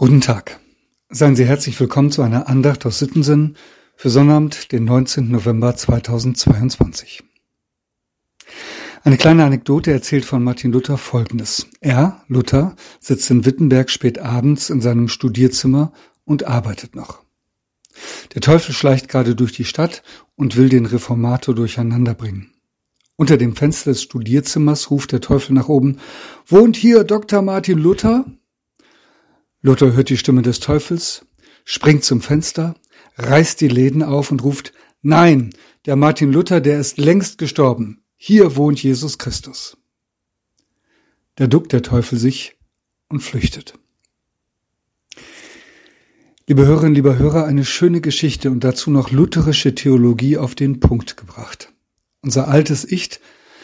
Guten Tag. Seien Sie herzlich willkommen zu einer Andacht aus Sittensinn für Sonnabend, den 19. November 2022. Eine kleine Anekdote erzählt von Martin Luther Folgendes. Er, Luther, sitzt in Wittenberg spät abends in seinem Studierzimmer und arbeitet noch. Der Teufel schleicht gerade durch die Stadt und will den Reformator durcheinander bringen. Unter dem Fenster des Studierzimmers ruft der Teufel nach oben, Wohnt hier Dr. Martin Luther? Luther hört die Stimme des Teufels, springt zum Fenster, reißt die Läden auf und ruft, Nein, der Martin Luther, der ist längst gestorben. Hier wohnt Jesus Christus. Da duckt der Teufel sich und flüchtet. Liebe Hörerinnen, lieber Hörer, eine schöne Geschichte und dazu noch lutherische Theologie auf den Punkt gebracht. Unser altes Ich,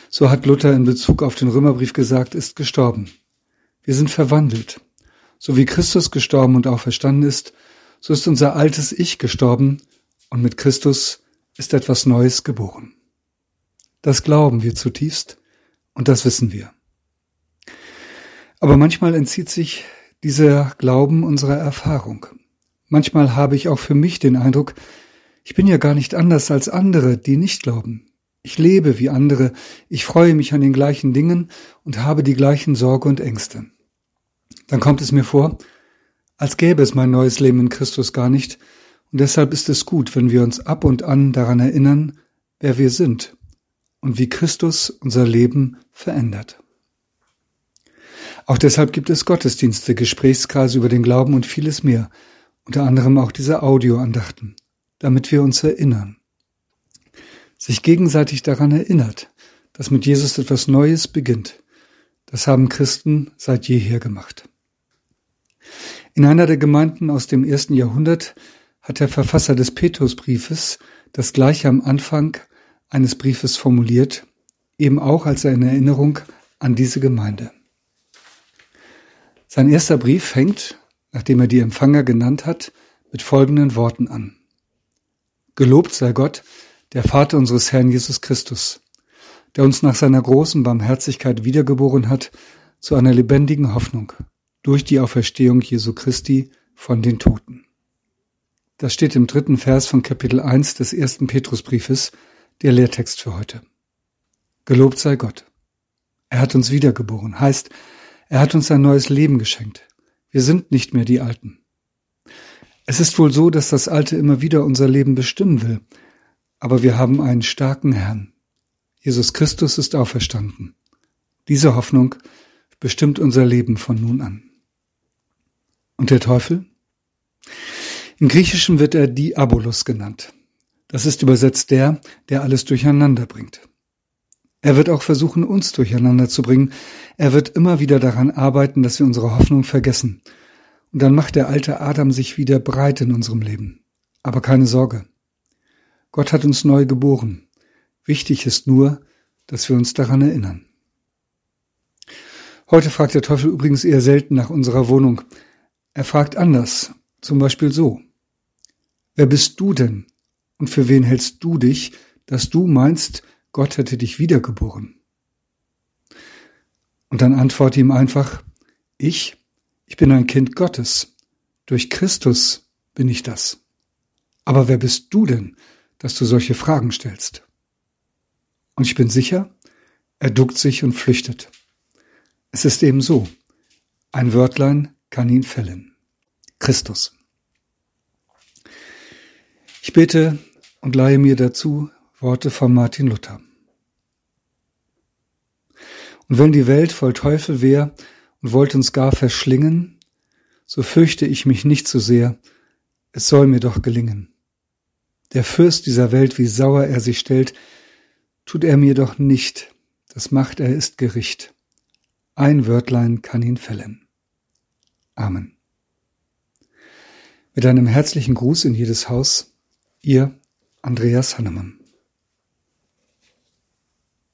so hat Luther in Bezug auf den Römerbrief gesagt, ist gestorben. Wir sind verwandelt. So wie Christus gestorben und auferstanden ist, so ist unser altes Ich gestorben und mit Christus ist etwas Neues geboren. Das glauben wir zutiefst und das wissen wir. Aber manchmal entzieht sich dieser Glauben unserer Erfahrung. Manchmal habe ich auch für mich den Eindruck, ich bin ja gar nicht anders als andere, die nicht glauben. Ich lebe wie andere, ich freue mich an den gleichen Dingen und habe die gleichen Sorge und Ängste dann kommt es mir vor, als gäbe es mein neues Leben in Christus gar nicht, und deshalb ist es gut, wenn wir uns ab und an daran erinnern, wer wir sind und wie Christus unser Leben verändert. Auch deshalb gibt es Gottesdienste, Gesprächskreise über den Glauben und vieles mehr, unter anderem auch diese Audioandachten, damit wir uns erinnern. Sich gegenseitig daran erinnert, dass mit Jesus etwas Neues beginnt. Das haben Christen seit jeher gemacht. In einer der Gemeinden aus dem ersten Jahrhundert hat der Verfasser des Petrusbriefes das gleiche am Anfang eines Briefes formuliert, eben auch als eine Erinnerung an diese Gemeinde. Sein erster Brief fängt, nachdem er die Empfänger genannt hat, mit folgenden Worten an. Gelobt sei Gott, der Vater unseres Herrn Jesus Christus, der uns nach seiner großen Barmherzigkeit wiedergeboren hat zu einer lebendigen Hoffnung durch die Auferstehung Jesu Christi von den Toten. Das steht im dritten Vers von Kapitel 1 des ersten Petrusbriefes, der Lehrtext für heute. Gelobt sei Gott. Er hat uns wiedergeboren, heißt, er hat uns ein neues Leben geschenkt. Wir sind nicht mehr die Alten. Es ist wohl so, dass das Alte immer wieder unser Leben bestimmen will, aber wir haben einen starken Herrn. Jesus Christus ist auferstanden. Diese Hoffnung bestimmt unser Leben von nun an. Und der Teufel? Im Griechischen wird er Diabolos genannt. Das ist übersetzt der, der alles durcheinander bringt. Er wird auch versuchen, uns durcheinander zu bringen. Er wird immer wieder daran arbeiten, dass wir unsere Hoffnung vergessen. Und dann macht der alte Adam sich wieder breit in unserem Leben. Aber keine Sorge. Gott hat uns neu geboren. Wichtig ist nur, dass wir uns daran erinnern. Heute fragt der Teufel übrigens eher selten nach unserer Wohnung. Er fragt anders, zum Beispiel so. Wer bist du denn? Und für wen hältst du dich, dass du meinst, Gott hätte dich wiedergeboren? Und dann antworte ihm einfach, ich, ich bin ein Kind Gottes. Durch Christus bin ich das. Aber wer bist du denn, dass du solche Fragen stellst? Und ich bin sicher, er duckt sich und flüchtet. Es ist eben so. Ein Wörtlein kann ihn fällen. Christus. Ich bete und leihe mir dazu Worte von Martin Luther. Und wenn die Welt voll Teufel wär und wollte uns gar verschlingen, so fürchte ich mich nicht so sehr, es soll mir doch gelingen. Der Fürst dieser Welt, wie sauer er sich stellt, tut er mir doch nicht, das macht er ist Gericht. Ein Wörtlein kann ihn fällen. Amen. Mit einem herzlichen Gruß in jedes Haus, Ihr Andreas Hannemann.